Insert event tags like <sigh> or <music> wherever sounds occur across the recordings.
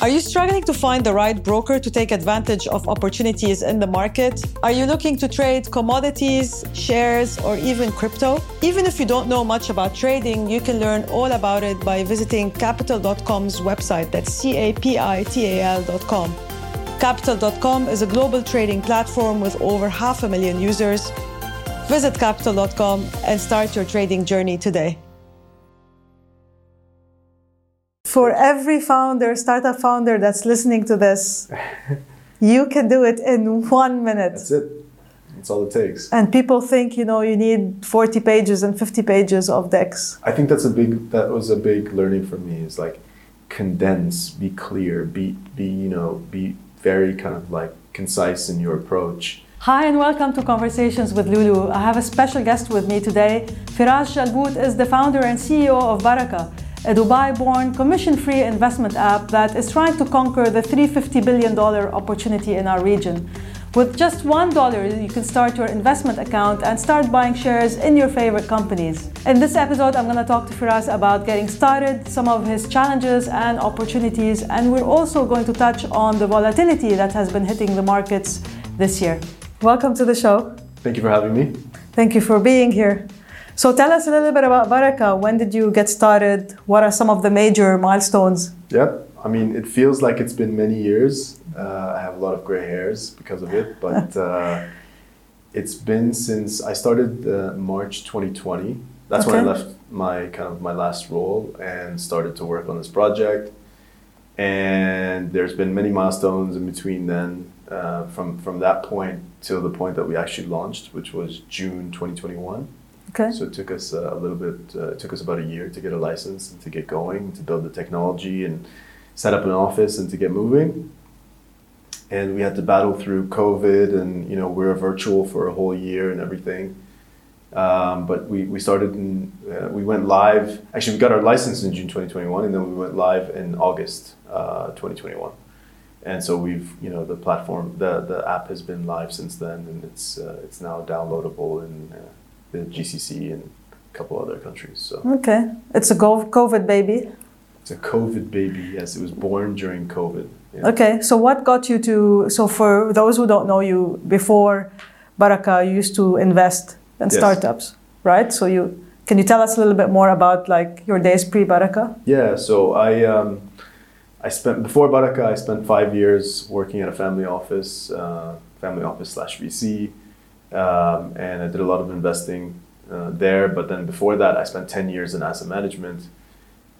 Are you struggling to find the right broker to take advantage of opportunities in the market? Are you looking to trade commodities, shares, or even crypto? Even if you don't know much about trading, you can learn all about it by visiting capital.com's website. That's C A P I T A L.com. Capital.com is a global trading platform with over half a million users. Visit capital.com and start your trading journey today. For every founder, startup founder that's listening to this, <laughs> you can do it in one minute. That's it. That's all it takes. And people think, you know, you need 40 pages and 50 pages of decks. I think that's a big that was a big learning for me is like condense, be clear, be be, you know, be very kind of like concise in your approach. Hi and welcome to Conversations with Lulu. I have a special guest with me today. Firas Jalbout is the founder and CEO of Baraka a Dubai born commission free investment app that is trying to conquer the $350 billion opportunity in our region. With just $1, you can start your investment account and start buying shares in your favorite companies. In this episode, I'm going to talk to Firas about getting started, some of his challenges and opportunities, and we're also going to touch on the volatility that has been hitting the markets this year. Welcome to the show. Thank you for having me. Thank you for being here. So tell us a little bit about Baraka. When did you get started? What are some of the major milestones? Yep. I mean, it feels like it's been many years. Uh, I have a lot of gray hairs because of it, <laughs> but uh, it's been since I started uh, March 2020. That's okay. when I left my kind of my last role and started to work on this project. And there's been many milestones in between then, uh, from from that point till the point that we actually launched, which was June 2021. Okay. So it took us uh, a little bit. Uh, it took us about a year to get a license and to get going, to build the technology and set up an office and to get moving. And we had to battle through COVID, and you know we were virtual for a whole year and everything. Um, but we, we started and uh, we went live. Actually, we got our license in June 2021, and then we went live in August uh, 2021. And so we've you know the platform the the app has been live since then, and it's uh, it's now downloadable and uh, the GCC and a couple other countries. So okay, it's a COVID baby. It's a COVID baby. Yes, it was born during COVID. Yeah. Okay, so what got you to? So for those who don't know you, before Baraka, you used to invest in yes. startups, right? So you can you tell us a little bit more about like your days pre Baraka? Yeah, so I. Um, I spent before Baraka. I spent five years working at a family office, uh, family office slash VC, um, and I did a lot of investing uh, there. But then before that, I spent ten years in asset management,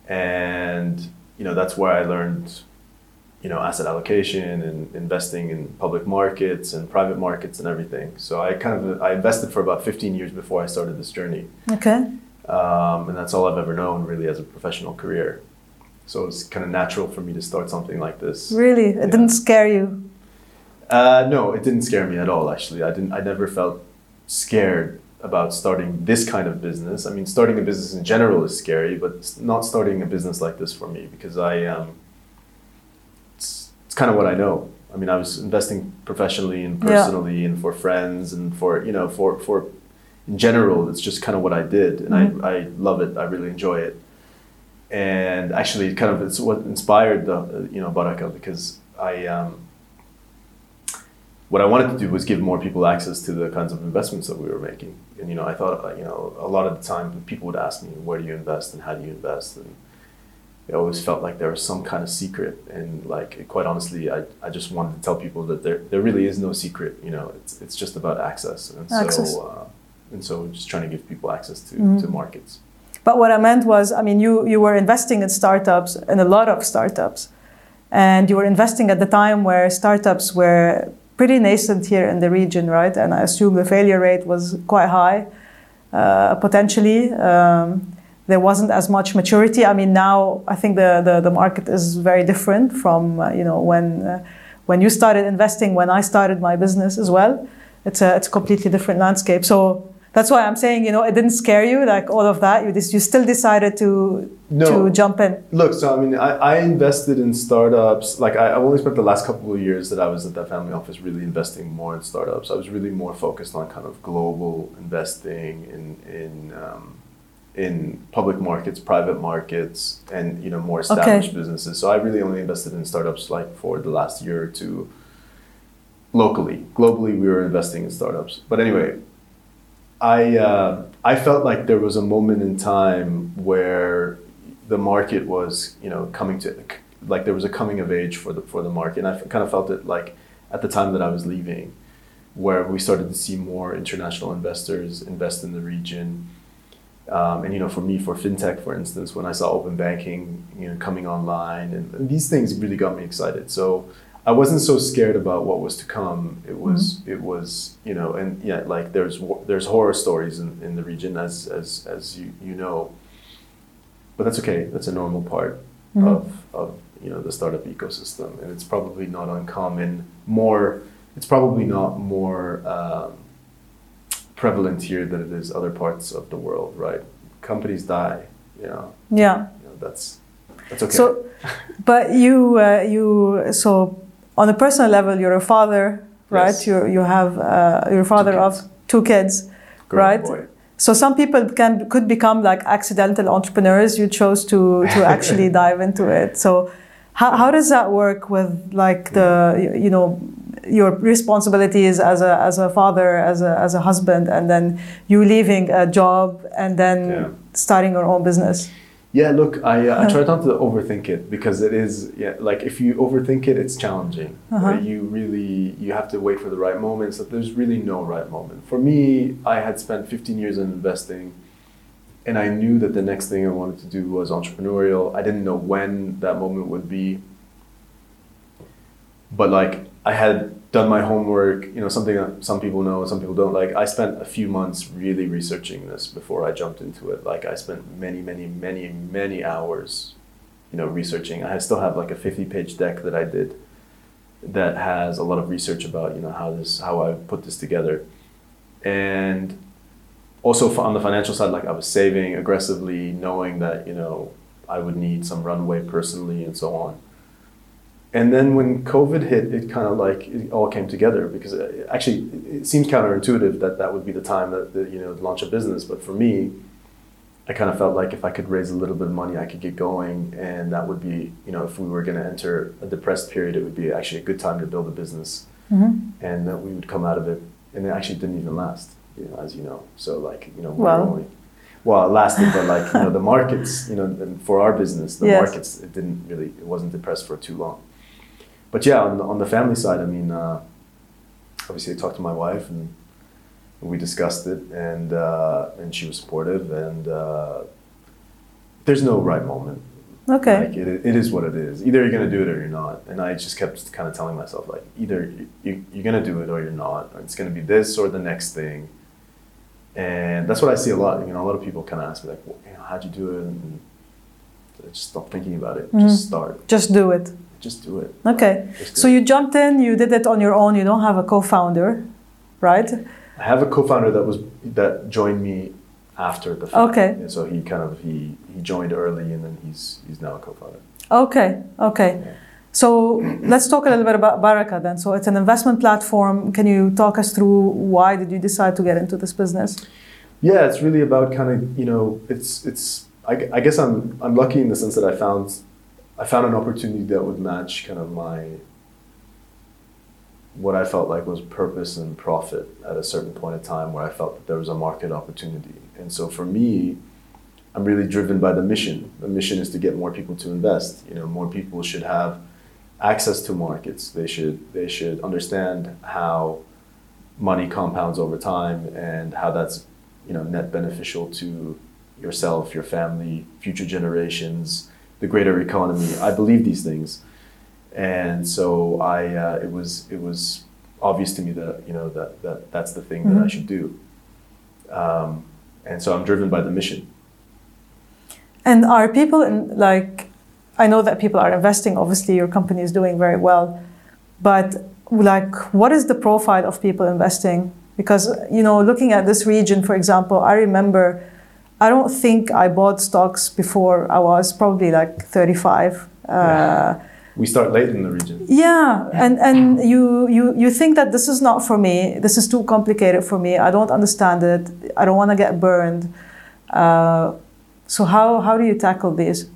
and you know that's where I learned, you know, asset allocation and investing in public markets and private markets and everything. So I kind of I invested for about fifteen years before I started this journey. Okay. Um, and that's all I've ever known really as a professional career. So it's kind of natural for me to start something like this. Really, it yeah. didn't scare you. Uh, no, it didn't scare me at all. Actually, I didn't. I never felt scared about starting this kind of business. I mean, starting a business in general is scary, but not starting a business like this for me because I um, it's, it's kind of what I know. I mean, I was investing professionally and personally yeah. and for friends and for you know for for in general. It's just kind of what I did, and mm-hmm. I I love it. I really enjoy it. And actually, kind of it's what inspired the you know Baraka because I. Um, what I wanted to do was give more people access to the kinds of investments that we were making. And you know, I thought, you know, a lot of the time people would ask me, "Where do you invest and how do you invest?" And it always felt like there was some kind of secret. And like, quite honestly, I, I just wanted to tell people that there, there really is no secret. You know, it's, it's just about access. And access. so, uh, and so just trying to give people access to, mm-hmm. to markets. But what I meant was, I mean, you, you were investing in startups and a lot of startups. And you were investing at the time where startups were pretty nascent here in the region, right? And I assume the failure rate was quite high, uh, potentially. Um, there wasn't as much maturity. I mean, now I think the, the, the market is very different from, uh, you know, when, uh, when you started investing, when I started my business as well. It's a, it's a completely different landscape. So that's why I'm saying, you know, it didn't scare you, like all of that. You just, you still decided to no. to jump in. Look, so I mean, I, I invested in startups. Like I, I only spent the last couple of years that I was at that family office really investing more in startups. I was really more focused on kind of global investing in in um, in public markets, private markets, and you know more established businesses. So I really only invested in startups like for the last year or two. Locally, globally, we were investing in startups. But anyway, I uh, I felt like there was a moment in time where the market was you know coming to like there was a coming of age for the for the market, and I kind of felt it like at the time that I was leaving, where we started to see more international investors invest in the region. Um, and you know, for me, for fintech, for instance, when I saw open banking, you know, coming online, and, and these things really got me excited. So I wasn't so scared about what was to come. It was, mm-hmm. it was, you know, and yeah, like there's there's horror stories in, in the region, as as as you you know. But that's okay. That's a normal part mm-hmm. of of you know the startup ecosystem, and it's probably not uncommon. More, it's probably not more um, prevalent here than it is other parts of the world, right? Companies die, you know. Yeah. You know, that's that's okay. So, but you uh, you so on a personal level, you're a father, right? Yes. You you have uh, you're a father two of two kids, Girl right? Boy. So some people can could become like accidental entrepreneurs. You chose to to <laughs> actually dive into it. So how, how does that work with like the you know your responsibilities as a as a father as a as a husband and then you leaving a job and then yeah. starting your own business? Yeah, look, I, uh, I try not to overthink it because it is yeah, like if you overthink it, it's challenging. Uh-huh. Right? You really you have to wait for the right moment. So there's really no right moment. For me, I had spent 15 years in investing and I knew that the next thing I wanted to do was entrepreneurial. I didn't know when that moment would be, but like I had done my homework. You know, something that some people know, some people don't. Like I spent a few months really researching this before I jumped into it. Like I spent many, many, many, many hours, you know, researching. I still have like a fifty-page deck that I did that has a lot of research about you know how this how I put this together, and also on the financial side, like I was saving aggressively, knowing that you know I would need some runway personally and so on. And then when COVID hit, it kind of like it all came together because it, uh, actually it seems counterintuitive that that would be the time that, that you know to launch a business, but for me, I kind of felt like if I could raise a little bit of money, I could get going, and that would be you know if we were going to enter a depressed period, it would be actually a good time to build a business, mm-hmm. and that we would come out of it, and it actually didn't even last you know, as you know. So like, you know, well, only, well, it lasted, but like, you know, the markets, you know, for our business, the yes. markets, it didn't really, it wasn't depressed for too long. But yeah, on the, on the family side, I mean, uh, obviously I talked to my wife and we discussed it and, uh, and she was supportive and, uh, there's no right moment. Okay. Like it, it is what it is. Either you're gonna do it or you're not. And I just kept kind of telling myself like, either you, you're gonna do it or you're not. Or it's gonna be this or the next thing. And that's what I see a lot. You know, a lot of people kind of ask me like, well, you know, how'd you do it? And I just stop thinking about it. Mm-hmm. Just start. Just do it. Just do it. Okay. So you jumped in. You did it on your own. You don't have a co-founder, right? I have a co-founder that was that joined me after the fact. Okay. And so he kind of he he joined early and then he's he's now a co-founder. Okay. Okay. Yeah. So let's talk a little bit about Baraka then. So it's an investment platform. Can you talk us through why did you decide to get into this business? Yeah, it's really about kind of you know it's it's I, I guess I'm I'm lucky in the sense that I found I found an opportunity that would match kind of my what I felt like was purpose and profit at a certain point in time where I felt that there was a market opportunity. And so for me, I'm really driven by the mission. The mission is to get more people to invest. You know, more people should have access to markets. They should they should understand how money compounds over time and how that's you know net beneficial to yourself, your family, future generations, the greater economy. I believe these things and so I uh, it was it was obvious to me that you know that, that that's the thing mm-hmm. that I mm-hmm. should do. Um, and so I'm driven by the mission. And are people in, like I know that people are investing. Obviously, your company is doing very well, but like, what is the profile of people investing? Because you know, looking at this region, for example, I remember. I don't think I bought stocks before I was probably like 35. Uh, we start late in the region. Yeah, and and you you you think that this is not for me. This is too complicated for me. I don't understand it. I don't want to get burned. Uh, So how how do you tackle these?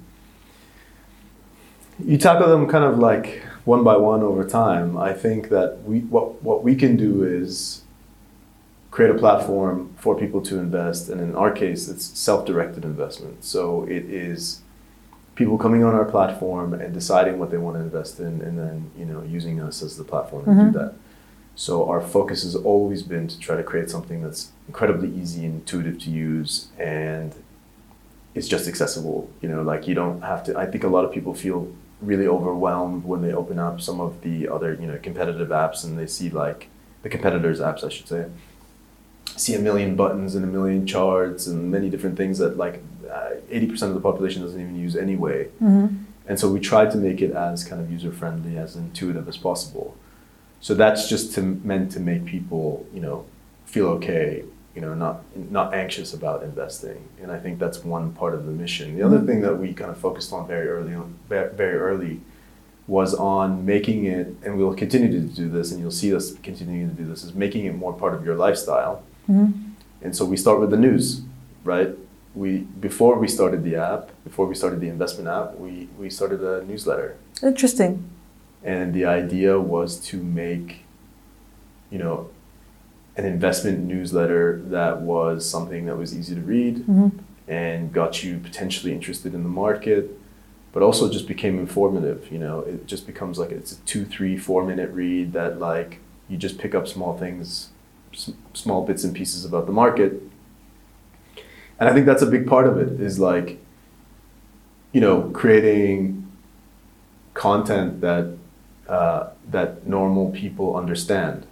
You tackle them kind of like one by one over time. I think that we what what we can do is create a platform for people to invest, and in our case, it's self-directed investment. So it is people coming on our platform and deciding what they want to invest in, and then you know using us as the platform to do mm-hmm. that. So our focus has always been to try to create something that's incredibly easy and intuitive to use, and it's just accessible. You know, like you don't have to. I think a lot of people feel really overwhelmed when they open up some of the other you know competitive apps and they see like the competitors apps, I should say see a million buttons and a million charts and many different things that like uh, 80% of the population doesn't even use anyway. Mm-hmm. And so we tried to make it as kind of user friendly, as intuitive as possible. So that's just to, meant to make people, you know, feel okay, you know, not not anxious about investing. And I think that's one part of the mission. The other Mhm. thing that we kind of focused on very early on, very early, was on making it, and we'll continue to do this, and you'll see us continuing to do this, is making it more part of your lifestyle. Mhm. And so we start with the news, right? We before we started the app, before we started the investment app, we we started a newsletter, Interesting. and the idea was to make, you know, an investment newsletter that was something that was easy to read hmm and got you potentially interested in the market, but also just became informative. You know, it just becomes like it's a two, three, four minute read that like you just pick up small things, s- small bits and pieces about the market. And I think that's a big part of it is like, you know, creating content that uh, that normal people understand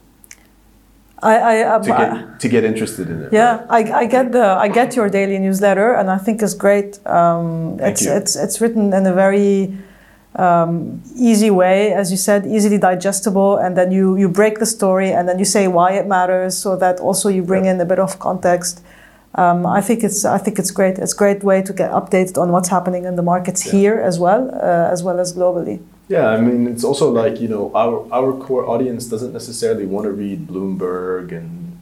I, I, um, to get to get interested in it. yeah, I, I get the I get your daily newsletter, and I think it's great. Um, Thank it's you. it's it's written in a very um, easy way, as you said, easily digestible, and then you you break the story, and then you say why it matters, so that also you bring Yeah. in a bit of context. Um, I think it's I think it's great. It's a great way to get updated on what's happening in the markets Yeah. here as well, uh, as well as globally. Yeah, I mean, it's also like, you know, our, our core audience doesn't necessarily want to read Bloomberg and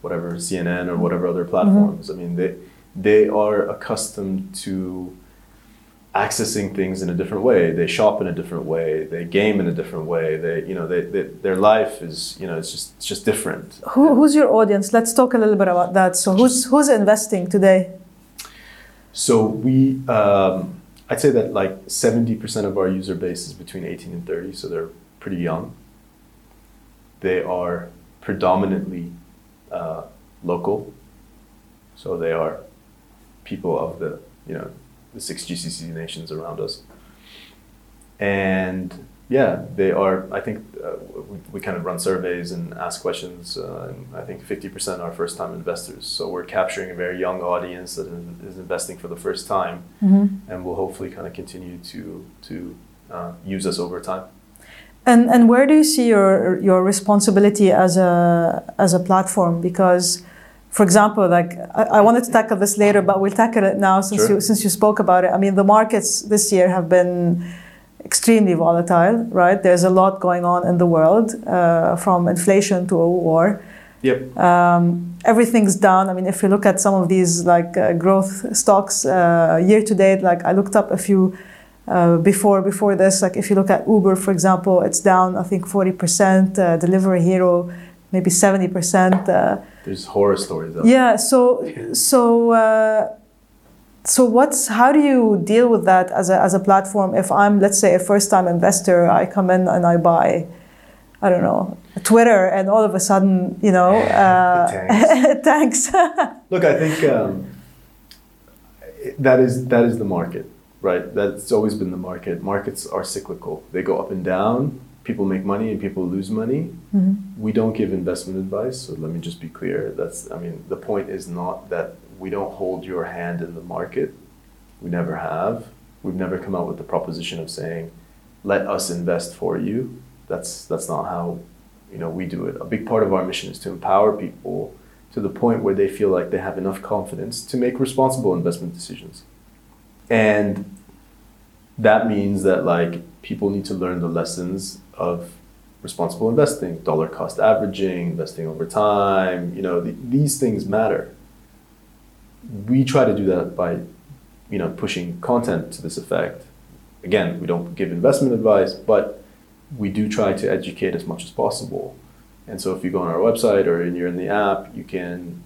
whatever, CNN or whatever other platforms. I mean, they, they are accustomed to accessing things in a different way. They shop in a different way. They game in a different way. They, you know, they, they, their life is, you know, it's just, it's just different. Who, who's your audience? Let's talk a little bit about that. So who's who's investing today? So we, um, I'd say that like 70% of our user base is between 18 and 30, so they're pretty young. They are predominantly uh, local, so they are people of the, you know, the six GCC nations around us. And yeah, they are, I think uh, we, we kind of run surveys and ask questions. Uh, and I think 50% are first time investors. So we're capturing a very young audience that is, investing for the first time and will hopefully kind of continue to, to uh, use us over time. And and where do you see your your responsibility as a as a platform? Because, for example, like I, I wanted to tackle this later, but we'll tackle it now since Sure. you since you spoke about it. I mean, the markets this year have been extremely volatile, right? There's a lot going on in the world, uh, from inflation to a war. Yep. Um, everything's down. I mean, if you look at some of these like uh, growth stocks uh, year to date, like I looked up a few uh, before before this. Like if you look at Uber, for example, it's down I think forty percent. Uh, Delivery Hero, maybe seventy percent. Uh, There's horror stories yeah. So so. Uh, so what's how do you deal with that as a, as a platform if i'm let's say a first time investor i come in and i buy i don't know twitter and all of a sudden you know uh, It thanks <laughs> <laughs> Look, I think um, that is that is the market, right? That's always been the market. Markets are cyclical; they go up and down. People make money and people lose money. Mm-hmm. We don't give investment advice, so let me just be clear. That's I mean, the point is not that we don't hold your hand in the market. We never have. We've never come out with the proposition of saying, "Let us invest for you." That's that's not how you know we do it. A big part of our mission is to empower people to the point where they feel like they have enough confidence to make responsible investment decisions. And that means that like people need to learn the lessons of responsible investing, dollar cost averaging, investing over time, you know, the, these things matter. We try to do that by you know, pushing content to this effect. Again, we don't give investment advice, but we do try to educate as much as possible. And so if you go on our website or you're in the app, you can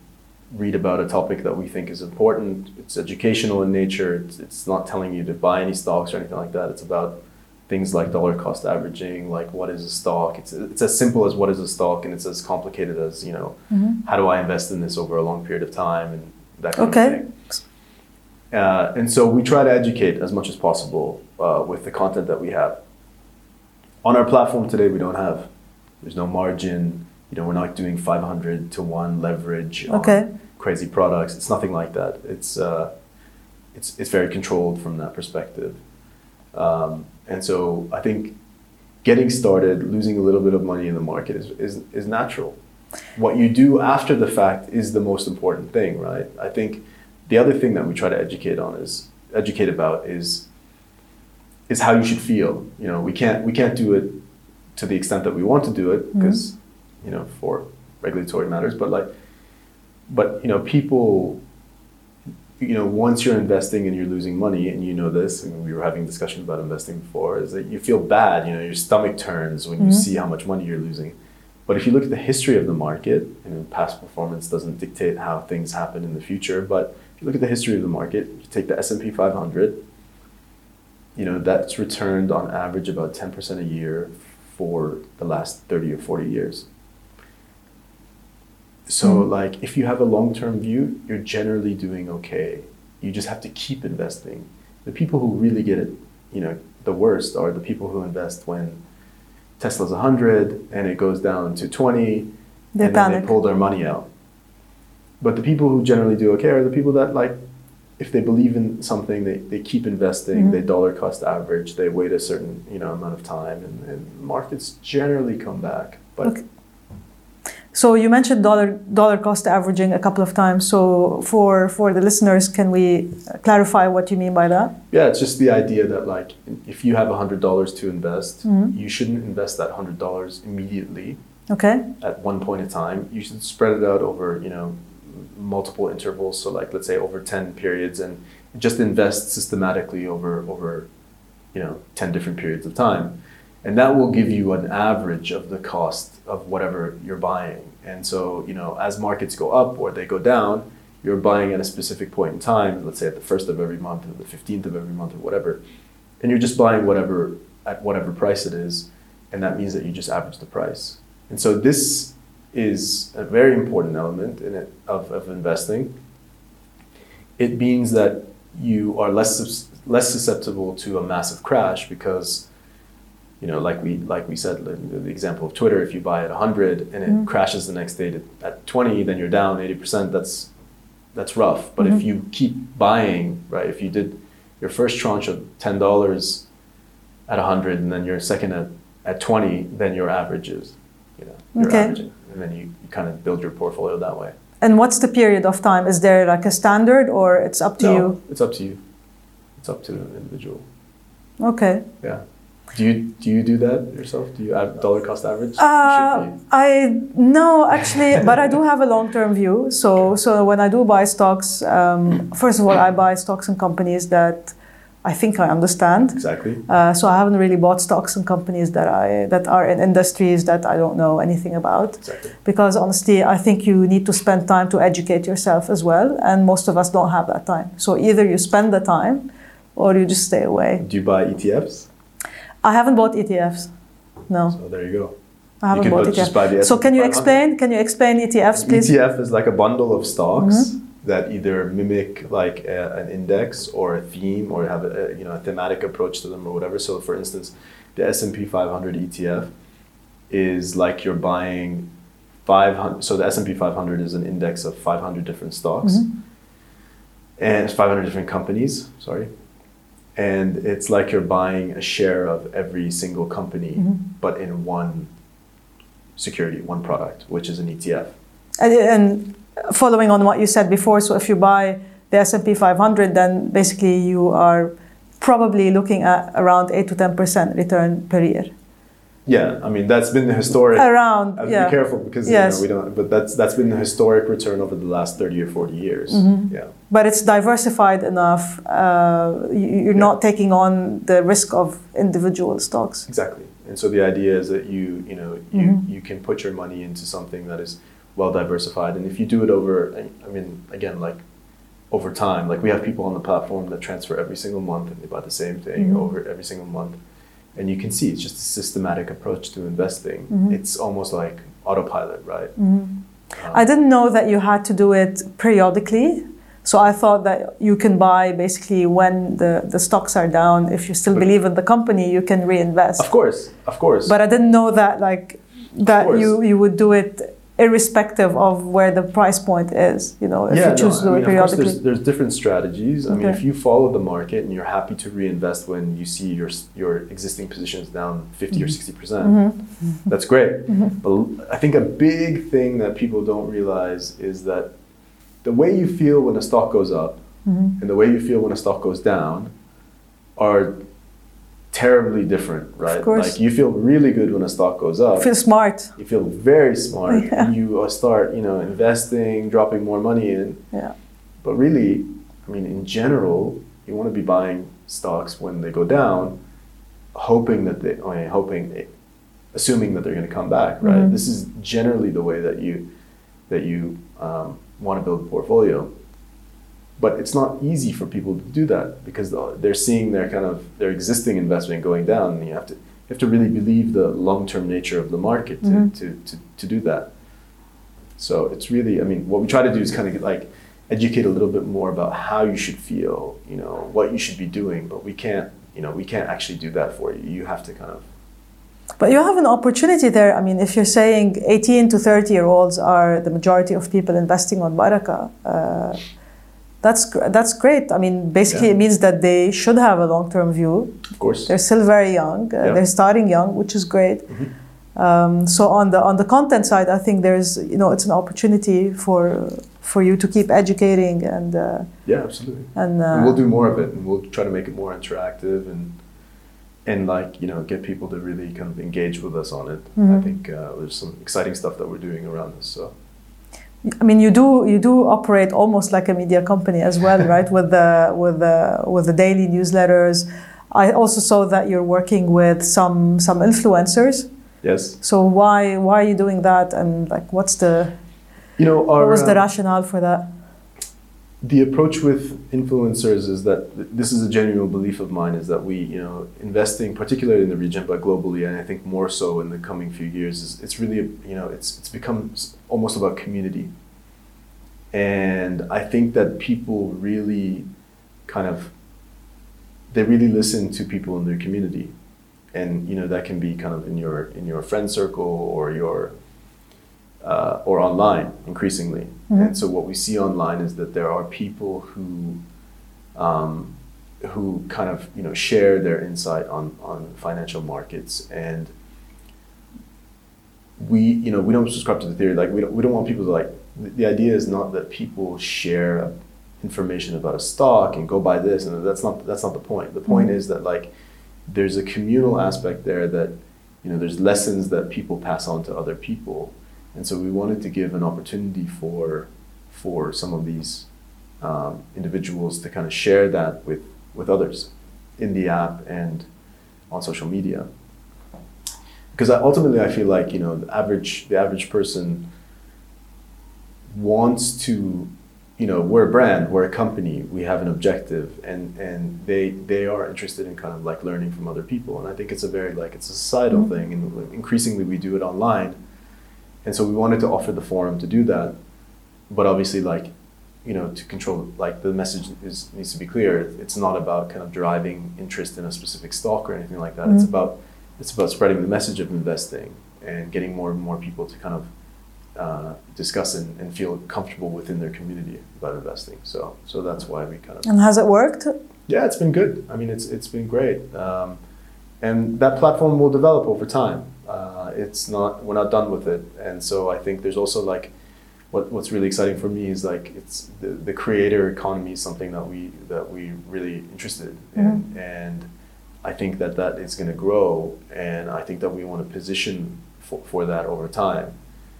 read about a topic that we think is important. It's educational in nature. It's, it's not telling you to buy any stocks or anything like that. It's about things like dollar cost averaging, like what is a stock. It's, it's as simple as what is a stock, and it's as complicated as, you know, Mm-hmm. how do I invest in this over a long period of time and that kind Okay. of thing. Uh, and so we try to educate as much as possible uh, with the content that we have. On our platform today, we don't have. There's no margin. You know, we're not doing 500 to one leverage on Okay. crazy products. It's nothing like that. It's uh, it's it's very controlled from that perspective. Um, and so I think getting started, losing a little bit of money in the market is, is, is natural. What you do after the fact is the most important thing, right? I think the other thing that we try to educate on is educate about is is how you should feel. You know, we can't we can't do it to the extent that we want to do it mm-hmm. because you know for regulatory matters, but like but you know people you know once you're investing and you're losing money and you know this and we were having a discussion about investing before is that you feel bad you know your stomach turns when you Mhm. see how much money you're losing but if you look at the history of the market you know past performance doesn't dictate how things happen in the future but if you look at the history of the market you take the S&P 500 you know that's returned on average about 10% a year for the last 30 or 40 years so Mm. like if you have a long-term view you're generally doing okay. You just have to keep investing. The people who really get it you know the worst are the people who invest when tesla's 100 and it goes down to 20 They and then they pull their money out. But the people who generally do okay are the people that like if they believe in something they, they keep investing. Mhm. they dollar cost average. They wait a certain you know amount of time and, and markets generally come back. But Okay. So you mentioned dollar dollar cost averaging a couple of times. So for for the listeners, can we clarify what you mean by that? Yeah, it's just the idea that like if you have hundred dollars to invest, Mhm. you shouldn't invest that hundred dollars immediately Okay. at one point in time. You should spread it out over you know multiple intervals. So like let's say over ten periods, and just invest systematically over over you know ten different periods of time, and that will give you an average of the cost of whatever you're buying. And so you know as markets go up or they go down, you're buying at a specific point in time. Let's say at the first of every month or the fifteenth of every month or whatever, and you're just buying whatever at whatever price it is, and that means that you just average the price. And so this is a very important element in it of, of investing. It means that you are less less susceptible to a massive crash because you know like we like we said the, the example of Twitter if you buy at 100 and it Mhm. crashes the next day to, at 20 then you're down 80% that's that's rough but Mhm. if you keep buying right if you did your first tranche of $10 at 100 and then your second at, at 20 then your average is, you know you're Okay. averaging and then you, you kind of build your portfolio that way And what's the period of time? Is there like a standard, or it's up to no, you? it's up to you it's up to an individual Okay. yeah do you do you do that yourself do you dollar cost average Uh. I no actually, <laughs> but I do have a long-term view. So so when I do buy stocks, um, first of all, I buy stocks in companies that I think I understand. exactly Uh, so I haven't really bought stocks in companies that I that are in industries that I don't know anything about. exactly Because honestly, I think you need to spend time to educate yourself as well, and most of us don't have that time. So either you spend the time, or you just stay away. do you buy etfs I haven't bought ETFs. No, so there you go I haven't can bought ETFs. So can you explain? Can you explain ETFs, please? ETF is like a bundle of stocks Mm-hmm. that either mimic like a, an index or a theme or have a, you know a thematic approach to them or whatever. So for instance, the S&P 500 ETF is like you're buying 500 so the S&P 500 is an index of 500 different stocks Mhm. and it's 500 different companies, sorry. And it's like you're buying a share of every single company Mhm. but in one security, one product, which is an ETF. And, and following on what you said before, so if you buy the S&P 500, then basically you are probably looking at around 8 to 10% return per year. Yeah, I mean that's been the historic. around. Have yeah. be careful because Yes. you know, we don't. But that's that's been the historic return over the last thirty or forty years. Mm-hmm. Yeah, But it's diversified enough. Uh, you- you're Yeah. not taking on the risk of individual stocks. exactly. And so the idea is that you you know you Mhm. you can put your money into something that is well diversified, and if you do it over, I mean, again, like over time, like we have people on the platform that transfer every single month and they buy the same thing Mhm. over every single month, and you can see it's just a systematic approach to investing. Mhm. It's almost like autopilot, right? Mhm. Um, I didn't know that you had to do it periodically. So I thought that you can buy basically when the, the stocks are down. If you still believe in the company, you can reinvest. Of course, of course. But I didn't know that like that you, you would do it irrespective of where the price point is. You know, if you choose to do it mean, of course, periodically. there's, there's different strategies. I mean, if you follow the market and you're happy to reinvest when you see your your existing positions down 50 or 60 percent, Mhm. that's great. Mhm. But I think a big thing that people don't realize is that the way you feel when a stock goes up Mhm. and the way you feel when a stock goes down are terribly different, right? Of course. Like you feel really good when a stock goes up You Feel smart. you feel very smart. <laughs> Yeah. You uh, start, you know, investing, dropping more money in. Yeah. But really, I mean, in general, you want to be buying stocks when they go down, hoping that they, I mean, hoping, assuming that they're going to come back, right? Mhm. This is generally the way that you that you um, want to build a portfolio. But it's not easy for people to do that because they're seeing their kind of their existing investment going down, and you have to you have to really believe the long term nature of the market to, Mhm. to, to, to do that. So it's really, I mean, what we try to do is kind of like educate a little bit more about how you should feel, you know, what you should be doing, but we can't, you know, we can't actually do that for you. You have to kind of, But you have an opportunity there. I mean, if you're saying 18 to 30 year olds are the majority of people investing on Baraka, uh, that's that's great. I mean, basically, Yeah. it means that they should have a long term view. of course, They're still very young. Uh, Yeah. They're starting young, which is great. Mhm. Um, so on the on the content side, I think there's you know it's an opportunity for for you to keep educating and uh, yeah, absolutely. and, uh, and we'll do more of it, and we'll try to make it more interactive and and like you know get people to really kind of engage with us on it. I Mhm. think uh, there's some exciting stuff that we're doing around this. So I mean, you do you do operate almost like a media company as well, right? <laughs> With the with the with the daily newsletters. I also saw that you're working with some some influencers. yes, So why why are you doing that? And like, what's the you know our what was the um, rationale for that? The approach with influencers is that this is a genuine belief of mine is that we you know investing particularly in the region but globally and i think more so in the coming few years is it's really you know it's it's become almost about community. And i think that people really kind of they really listen to people in their community. And you know that can be kind of in your in your friend circle or your uh, or online increasingly. Mhm. And so what we see online is that there are people who um, who kind of you know share their insight on on financial markets and we you know we don't subscribe to the theory like we don't, we don't want people to like the, the idea is not that people share information about a stock and go buy this and that's not that's not the point the point Mhm. is that like there's a communal aspect there that you know there's lessons that people pass on to other people and so we wanted to give an opportunity for for some of these um, individuals to kind of share that with with others in the app and on social media. Because I, ultimately I feel like you know the average the average person wants to you know we're a brand we're a company we have an objective and and they they are interested in kind of like learning from other people. And i think it's a very like it's a societal Mhm. thing and increasingly we do it online and so we wanted to offer the forum to do that but obviously like you know to control like the message is needs to be clear it's not about kind of driving interest in a specific stock or anything like that it's Mhm. about it's about spreading the message of investing and getting more and more people to kind of uh, discuss and, and feel comfortable within their community about investing. So, so that's why we kind of And has it worked? yeah, it's been good. I mean, it's it's been great, um, and that platform will develop over time. Uh, it's not we're not done with it, and so I think there's also like what what's really exciting for me is like it's the, the creator economy is something that we that we really interested in, and I think that that is going to grow, and I think that we want to position for, for that over time.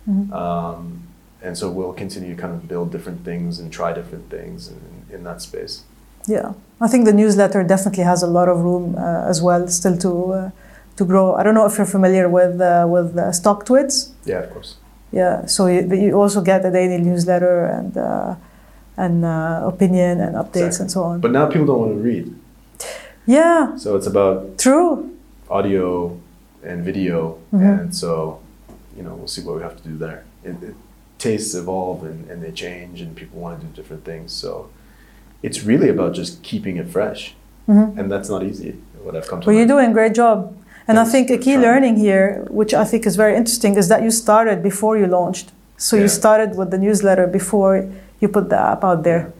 Mhm. Um, and so we'll continue to kind of build different things and try different things in, in that space. Yeah, I think the newsletter definitely has a lot of room uh, as well, still to uh, to grow. I don't know if you're familiar with uh, with uh, StockTwits. Yeah, of course. Yeah, so you, you also get a daily newsletter and uh, and uh, opinion and updates Exactly. and so on. But now people don't want to read. yeah, So it's about true. audio and video, Mhm. and so you know we'll see what we have to do there. It, it, tastes evolve and, and they change, and people want to do different things. So it's really about just keeping it fresh, Mhm. and that's not easy. What I've come to. Well, you're doing a great job. And I think a key learning here, which I think is very interesting, is that you started before you launched. So you started with the newsletter before you put the app out there,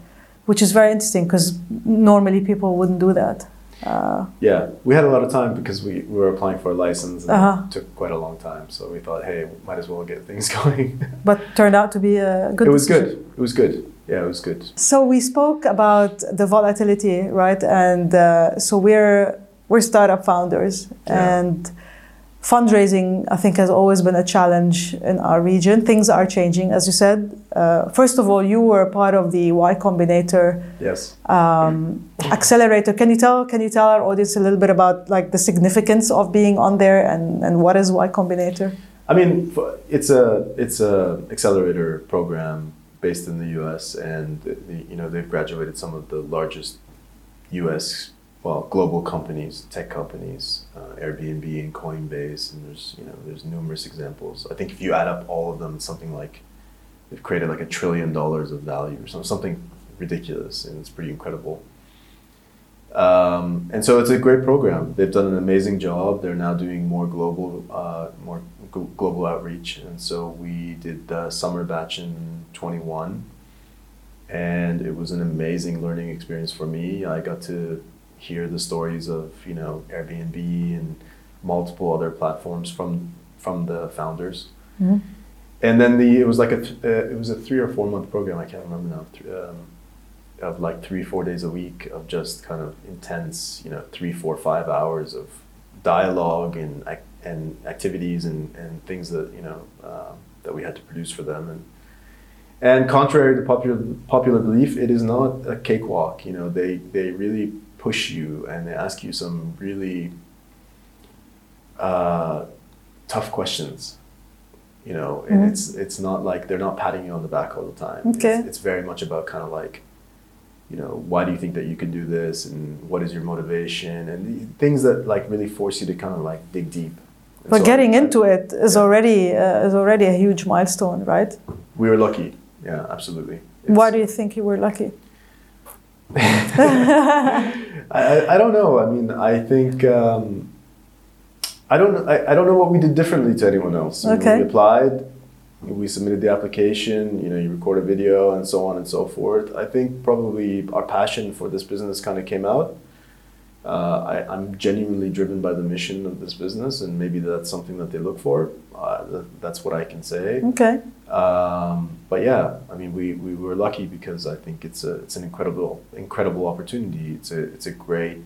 which is very interesting because normally people wouldn't do that. Uh, Yeah, we had a lot of time because we, we were applying for a license, and Uh-huh. it took quite a long time. So we thought, hey, might as well get things <laughs> going. but turned out to be a good it was decision. good. It was good. Yeah, it was good. So we spoke about the volatility, right? And uh, so we're we're startup founders, Yeah. and fundraising, I think, has always been a challenge in our region. Things are changing, as you said. Uh, first of all, you were part of the Y Combinator Yes. um, accelerator. Can you tell Can you tell our audience a little bit about like the significance of being on there and and what is Y Combinator? I mean, it's a it's a accelerator program based in the U.S. and you know they've graduated some of the largest U.S. well global companies, tech companies, uh, Airbnb and Coinbase, and there's you know there's numerous examples. I think if you add up all of them, it's something like they've created like a trillion dollars of value or something, something ridiculous, and it's pretty incredible. Um, and so it's a great program. They've done an amazing job. They're now doing more global, uh, more gl- global outreach. And so we did the summer batch in 21, and it was an amazing learning experience for me. I got to hear the stories of you know Airbnb and multiple other platforms from from the founders. Mhm. And then the it was like a uh, it was a three or four month program. I can't remember now. Th- Um, of like three four days a week of just kind of intense, you know, three four five hours of dialogue and and activities and, and things that you know um, that we had to produce for them and and contrary to popular popular belief, it is not a cakewalk. You know, they they really push you and they ask you some really uh, tough questions. You know, and Mhm. it's it's not like they're not patting you on the back all the time. Okay. It's, it's very much about kind of like, you know, why do you think that you can do this, and what is your motivation, and the things that like really force you to kind of like dig deep. And But so getting into it is Yeah. already uh, is already a huge milestone, right? we were lucky. Yeah, absolutely. Why do you think you were lucky? <laughs> <laughs> I, I, don't know. I mean, I think um, I don't I, I don't know what we did differently to anyone else. You know, Okay. we applied, we submitted the application. You know, you record a video and so on and so forth. I think probably our passion for this business kind of came out. Uh, I, I'm genuinely driven by the mission of this business, and maybe that's something that they look for. Uh, th- that's what I can say. Okay. Um, but yeah, I mean, we, we were lucky because I think it's a it's an incredible incredible opportunity. It's a it's a great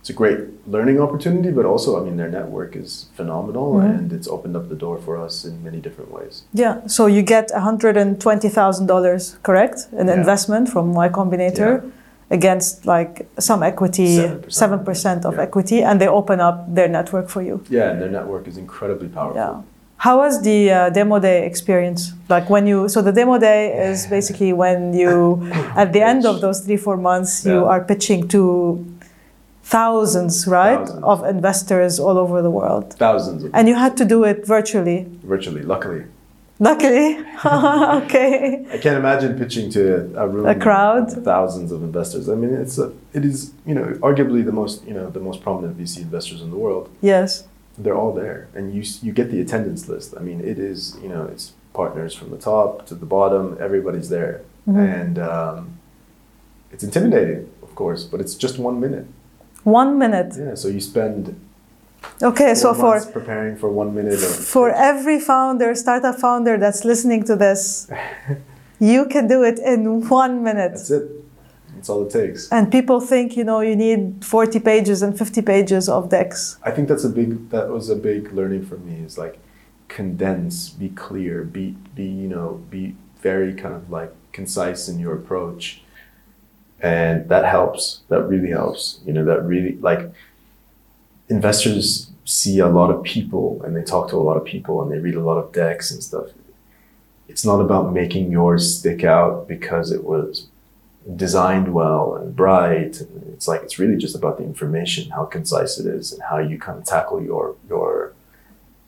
it's a great learning opportunity, but also I mean their network is phenomenal Mhm. and it's opened up the door for us in many different ways. Yeah. So you get hundred and twenty thousand dollars, correct? An Yeah. investment from Y Combinator against like some equity, 7%. seven percent of Yeah. equity, and they open up their network for you. Yeah, and their network is incredibly powerful. How was the uh, demo day experience? Like when you, so the demo day is basically when you, <coughs> at the end of those three, four months, you Yeah. are pitching to thousands, right, Thousands. of investors all over the world. Thousands And you had to do it virtually. virtually, luckily. Luckily. <laughs> okay. I can't imagine pitching to a room A crowd? of thousands of investors. I mean, it's a, it is you know arguably the most you know the most prominent VC investors in the world. Yes. They're all there and you you get the attendance list i mean it is you know it's partners from the top to the bottom everybody's there Mhm. and um, it's intimidating of course but it's just one minute One minute. yeah so you spend Okay, so for preparing for one minute of for every founder, startup founder that's listening to this, <laughs> you can do it in one minute. that's it That's all it takes. And people think, you know, you need 40 pages and 50 pages of decks. I think that's a big that was a big learning for me is like condense, be clear, be be you know, be very kind of like concise in your approach. And that helps. That really helps. You know, that really like investors see a lot of people and they talk to a lot of people and they read a lot of decks and stuff. It's not about making yours stick out because it was designed well and bright. It's like it's really just about the information, how concise it is, and how you kind of tackle your your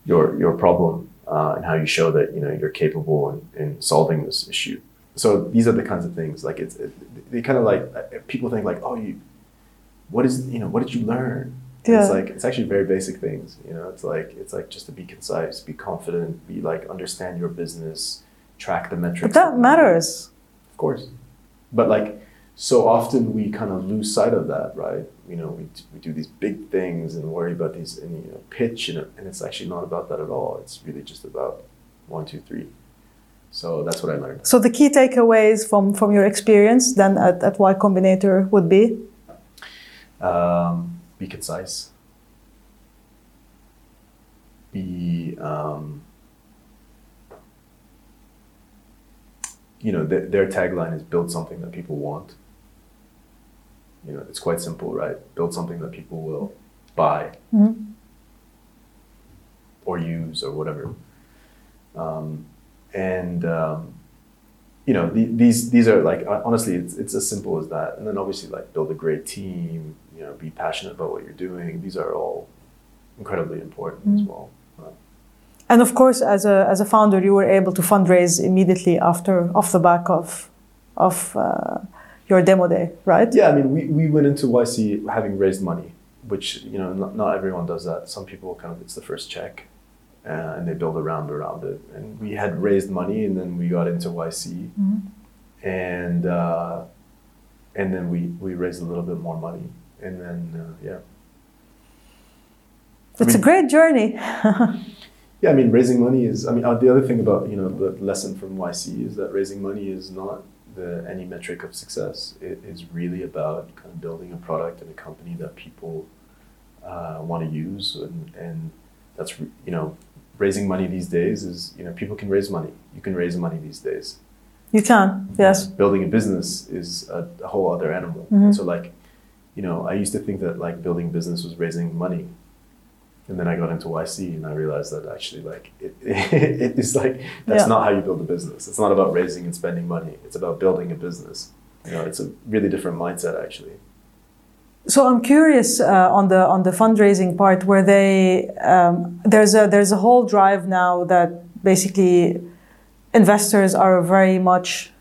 your your problem, uh, and how you show that you know you're capable in, in solving this issue. So these are the kinds of things. Like it's it, they kind of like people think like, oh, you, what is you know what did you learn? Yeah. It's like it's actually very basic things. You know, it's like it's like just to be concise, be confident, be like understand your business, track the metrics. But that matters. Of course. But like so often we kind of lose sight of that, right? You know, we, we do these big things and worry about these and you know pitch and, and it's actually not about that at all. It's really just about one, two, three. So that's what I learned. So the key takeaways from, from your experience then at, at Y Combinator would be? Um, be concise. Be um, you know, th- their tagline is build something that people want. You know, it's quite simple, right? Build something that people will buy Mhm. or use or whatever. Um, and um, you know, the, these these are like honestly, it's it's as simple as that. And then obviously, like build a great team. You know, be passionate about what you're doing. These are all incredibly important as well. And of course, as a, as a founder, you were able to fundraise immediately after, off the back of, of uh, your demo day, right? Yeah, I mean, we, we went into YC having raised money, which, you know, not, not everyone does that. Some people kind of, it's the first check uh, and they build around around it. And we had raised money and then we got into YC Mhm. and, uh, and then we, we raised a little bit more money. And then, uh, yeah. It's a mean- great journey. <laughs> Yeah, I mean, raising money is. I mean, uh, the other thing about you know the lesson from YC is that raising money is not the any metric of success. It is really about kind of building a product and a company that people uh, want to use, and and that's you know raising money these days is you know people can raise money. You can raise money these days. You can, yes. Building a business is a, a whole other animal. Mhm. So like, you know, I used to think that like building business was raising money. And then I got into YC and I realized that actually like it, <laughs> it is like that's Yeah. not how you build a business. It's not about raising and spending money. It's about building a business. You know, it's a really different mindset actually. So I'm curious uh, on the on the fundraising part, where they um, there's a there's a whole drive now that basically investors are very much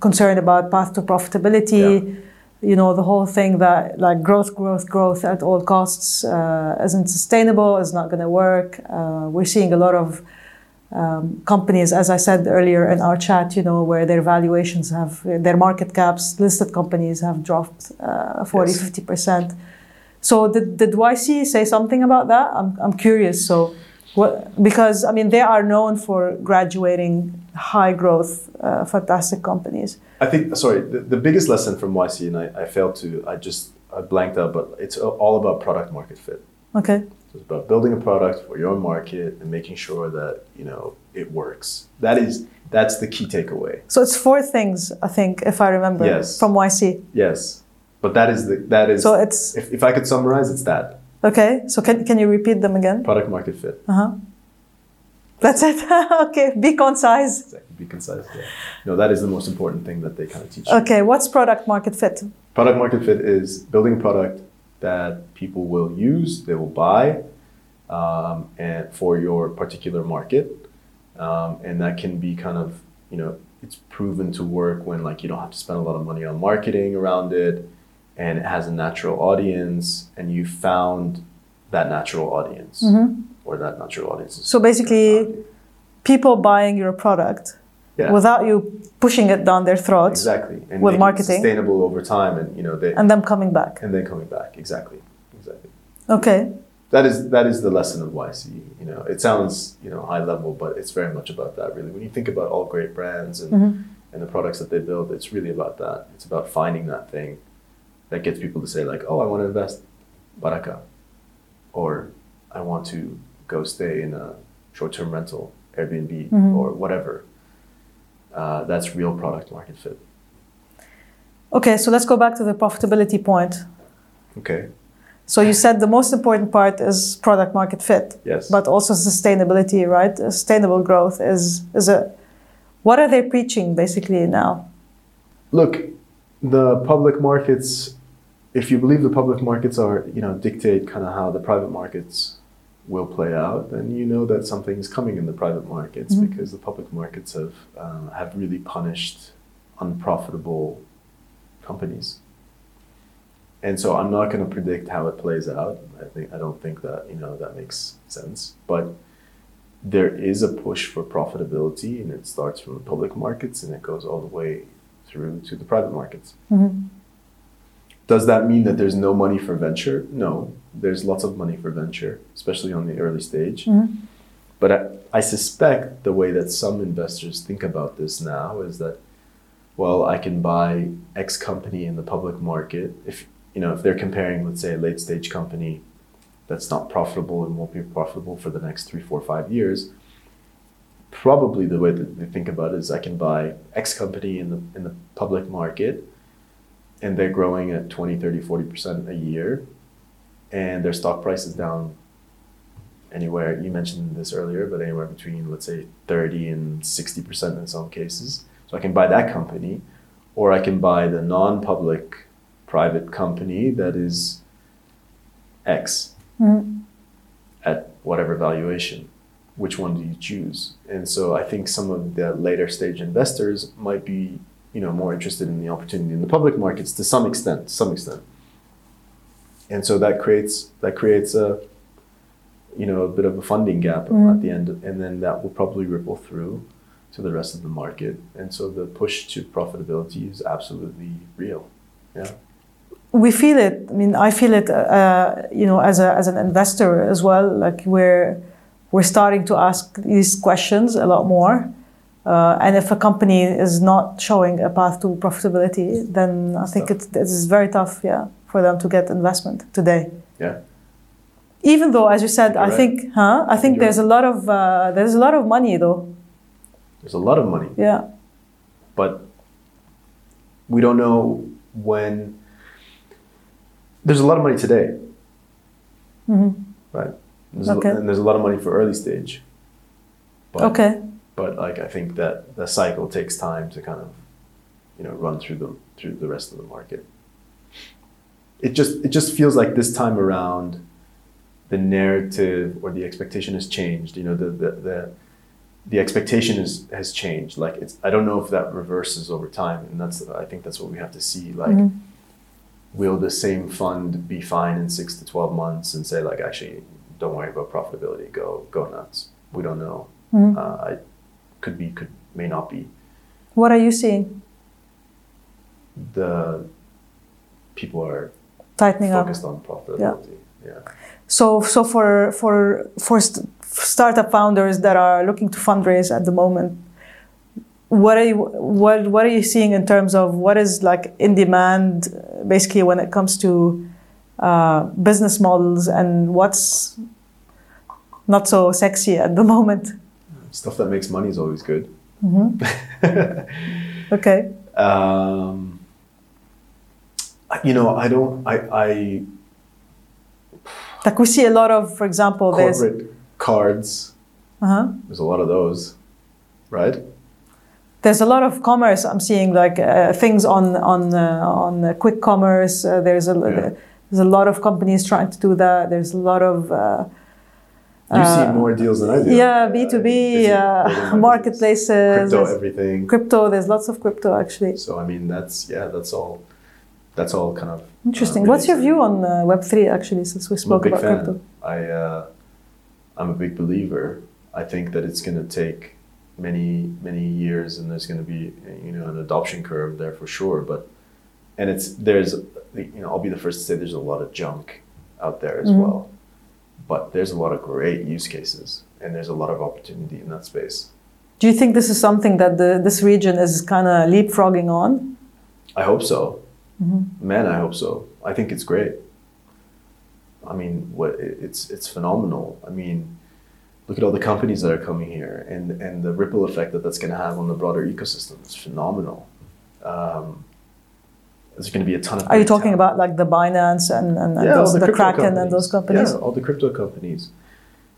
concerned about path to profitability. You know the whole thing that like growth, growth, growth at all costs uh, isn't sustainable, is not going to work. Uh, we're seeing a lot of um, companies, as I said earlier in our chat, you know, where their valuations have, their market caps, listed companies have dropped uh, 40, Yes. 50%. So did, did YC say something about that? I'm, I'm curious. So because, I mean, they are known for graduating high growth, uh, fantastic companies. I think sorry, the, the biggest lesson from YC and I, I failed to I just I blanked out, but it's all about product market fit. Okay. So it's about building a product for your market and making sure that you know it works. That is that's the key takeaway. So it's four things, I think, if I remember Yes. from YC. Yes, but that is the that is So it's, if, if I could summarize, it's that okay. So can, can you repeat them again? product market fit. Uh-huh. That's it. <laughs> okay. Be concise. Exactly. Be concise. Yeah. No, that is the most important thing that they kind of teach. you. Okay. What's product market fit? Product market fit is building a product that people will use, they will buy, um, and for your particular market, um, and that can be kind of you know it's proven to work when like you don't have to spend a lot of money on marketing around it, and it has a natural audience, and you found that natural audience Mhm. or that natural audience. So basically, people buying your product yeah, without you pushing it down their throats exactly, and with marketing. sustainable over time, and you know they and them coming back. and then coming back exactly, exactly. Okay. that is that is the lesson of YC. You know, it sounds you know high level, but it's very much about that. Really, when you think about all great brands and Mhm. and the products that they build, it's really about that. It's about finding that thing that gets people to say like, oh, I want to invest baraka, or I want to go stay in a short-term rental, Airbnb, Mhm. or whatever. Uh, that's real product market fit. Okay, so let's go back to the profitability point. Okay. So you said the most important part is product market fit, Yes. but also sustainability, right? Sustainable growth is is a what are they preaching basically now? look, the public markets. If you believe the public markets are, you know, dictate kind of how the private markets will play out, then you know that something is coming in the private markets Mhm. because the public markets have uh, have really punished unprofitable companies. And so I'm not going to predict how it plays out. I think I don't think that you know that makes sense. But there is a push for profitability, and it starts from the public markets and it goes all the way through to the private markets. Mhm. Does that mean that there's no money for venture? No, there's lots of money for venture, especially on the early stage. Mhm. But I, I suspect the way that some investors think about this now is that, well, I can buy X company in the public market. If you know, if they're comparing, let's say, a late stage company that's not profitable and won't be profitable for the next three, four, five years, probably the way that they think about it is I can buy X company in the in the public market and they're growing at 20, 30, 40% a year and their stock price is down anywhere you mentioned this earlier but anywhere between let's say 30 and 60% in some cases. So i can buy that company or i can buy the non-public private company that is x Mhm. at whatever valuation. Which one do you choose? And so i think some of the later stage investors might be you know more interested in the opportunity in the public markets to some extent to some extent and so that creates that creates a you know a bit of a funding gap Mhm. at the end and then that will probably ripple through to the rest of the market and so the push to profitability is absolutely real yeah we feel it. I mean, I feel it. Uh, you know, as a as an investor as well. Like we're we're starting to ask these questions a lot more. Uh, and if a company is not showing a path to profitability, then I think it's it's very tough, yeah, for them to get investment today. yeah Even though, as you said, You're I right. think, huh? I think You're there's a lot of uh, there's a lot of money though. there's a lot of money Yeah. but we don't know when there's a lot of money today hmm right there's Okay. a, and there's a lot of money for early stage but Okay. But like i think that the cycle takes time to kind of you know run through the through the rest of the market. It just it just feels like this time around the narrative or the expectation has changed you know the the, the the expectation is has changed. Like it's i don't know if that reverses over time and that's i think that's what we have to see. Like Mhm. will the same fund be fine in six to 12 months and say like actually don't worry about profitability. Go go nuts. We don't know. Mhm. uh, i could be could may not be What are you seeing? the people are Tightening up. focused on profitability yeah, So, so for for for st- startup founders that are looking to fundraise at the moment, what are you what what are you seeing in terms of what is like in demand, basically when it comes to uh, business models and what's not so sexy at the <laughs> moment? Stuff that makes money is always good hmm <laughs> Okay. um, you know i don't i i Like we see a lot of, for example, there's corporate cards uh-huh. there's a lot of those right there's a lot of commerce I'm seeing like uh, things on on uh, on uh, quick commerce. Uh, there's a Yeah. there's a lot of companies trying to do that. There's a lot of uh, you see uh, more deals than i do yeah I- B two I'm B busy building my uh, marketplaces. crypto everything crypto. There's lots of crypto actually. so i mean that's yeah that's all that's all kind of uh, Interesting. really What's your view on uh, Web three actually? Since we spoke big about fan. crypto. I uh, I'm a big believer. I think that it's going to take many many years, and there's going to be you know an adoption curve there for sure. But and it's there's you know I'll be the first to say there's a lot of junk out there as Mhm. well, but there's a lot of great use cases, and there's a lot of opportunity in that space. Do you think this is something that the this region is kind of leapfrogging on? I hope so. Man, I hope so. I think it's great. I mean, what it's it's phenomenal. I mean, look at all the companies that are coming here, and and the ripple effect that that's going to have on the broader ecosystem. It's phenomenal. Um, there's going to be a ton of. Are you talking talent. about like the Binance and, and, and Yeah, those, the, crypto Kraken and those companies? Yeah, all the crypto companies.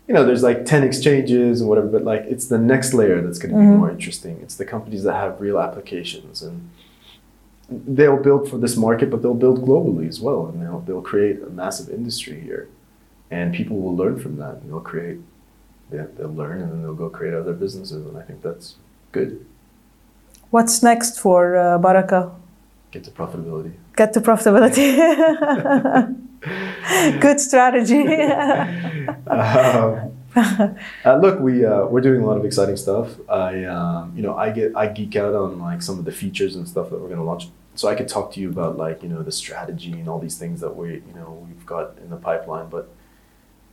You know, there's like 10 exchanges and whatever, but like it's the next layer that's going to be Mhm. more interesting. It's the companies that have real applications and they'll build for this market, but they'll build globally as well. And they'll, they'll create a massive industry here. And people will learn from that and they'll create, yeah, they'll learn and then they'll go create other businesses. And I think that's good. What's next for uh, Baraka? Get to profitability. Get to profitability. <laughs> Good strategy. <laughs> <laughs> um, uh, look, we uh, we're doing a lot of exciting stuff. I um, you know I get I geek out on like some of the features and stuff that we're gonna launch. So I could talk to you about like you know the strategy and all these things that we you know we've got in the pipeline. But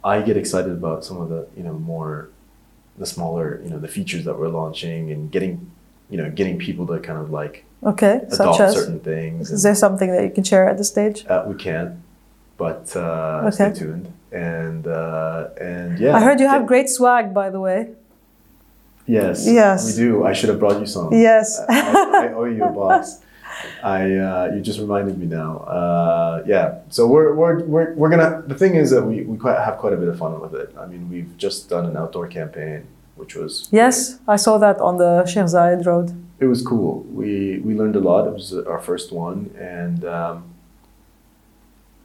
I get excited about some of the you know more the smaller you know the features that we're launching and getting you know getting people to kind of like okay, such adopt as? certain things. Is there something that you can share at this stage? Uh, we can't, but uh, Okay. stay tuned. And uh, and yeah, I heard you have great swag, by the way. Yes. Yes. We do. I should have brought you some. Yes. I, I, I owe you a box. <laughs> I uh, you just reminded me now. Uh, yeah. So we're, we're we're we're gonna. The thing is that we we quite have quite a bit of fun with it. I mean, we've just done an outdoor campaign, which was Yes, I saw that on the Sheikh Zayed Road. it was cool. We we learned a lot. It was our first one, and um,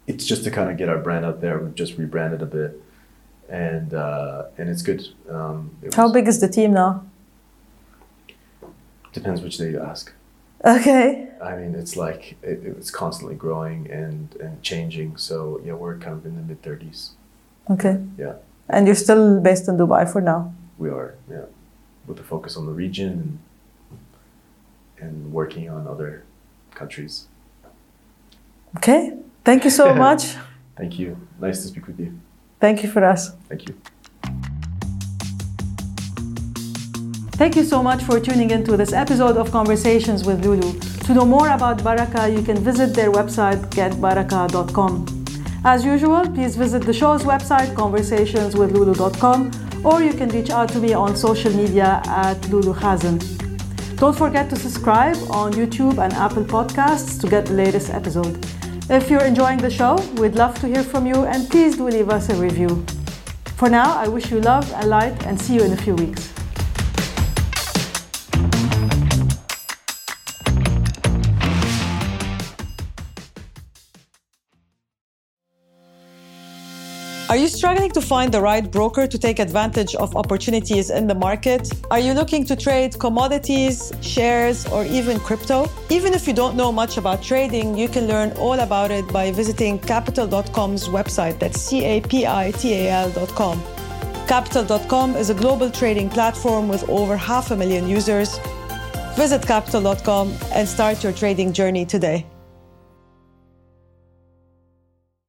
it's just to kind of get our brand out there. We've just rebranded a bit, and uh, and it's good. Um, it How was- big is the team now? Depends which day you ask. Okay. I mean, it's like it, it's constantly growing and and changing. So yeah, we're kind of in the mid thirties. Okay. Yeah. And you're still based in Dubai for now. We are, yeah, with a focus on the region and and working on other countries. Okay. Thank you so <laughs> much. Thank you. Nice to speak with you. Thank you for us. Thank you. Thank you so much for tuning into this episode of Conversations with Lulu. To know more about Baraka, you can visit their website, getbaraka.com. As usual, please visit the show's website, conversationswithlulu.com, or you can reach out to me on social media at Lulu Khazan. Don't forget to subscribe on YouTube and Apple Podcasts to get the latest episode. If you're enjoying the show, we'd love to hear from you and please do leave us a review. For now, I wish you love and light and see you in a few weeks. Are you struggling to find the right broker to take advantage of opportunities in the market? Are you looking to trade commodities, shares, or even crypto? Even if you don't know much about trading, you can learn all about it by visiting capital.com's website. That's C A P I T A L.com. Capital.com is a global trading platform with over half a million users. Visit capital.com and start your trading journey today.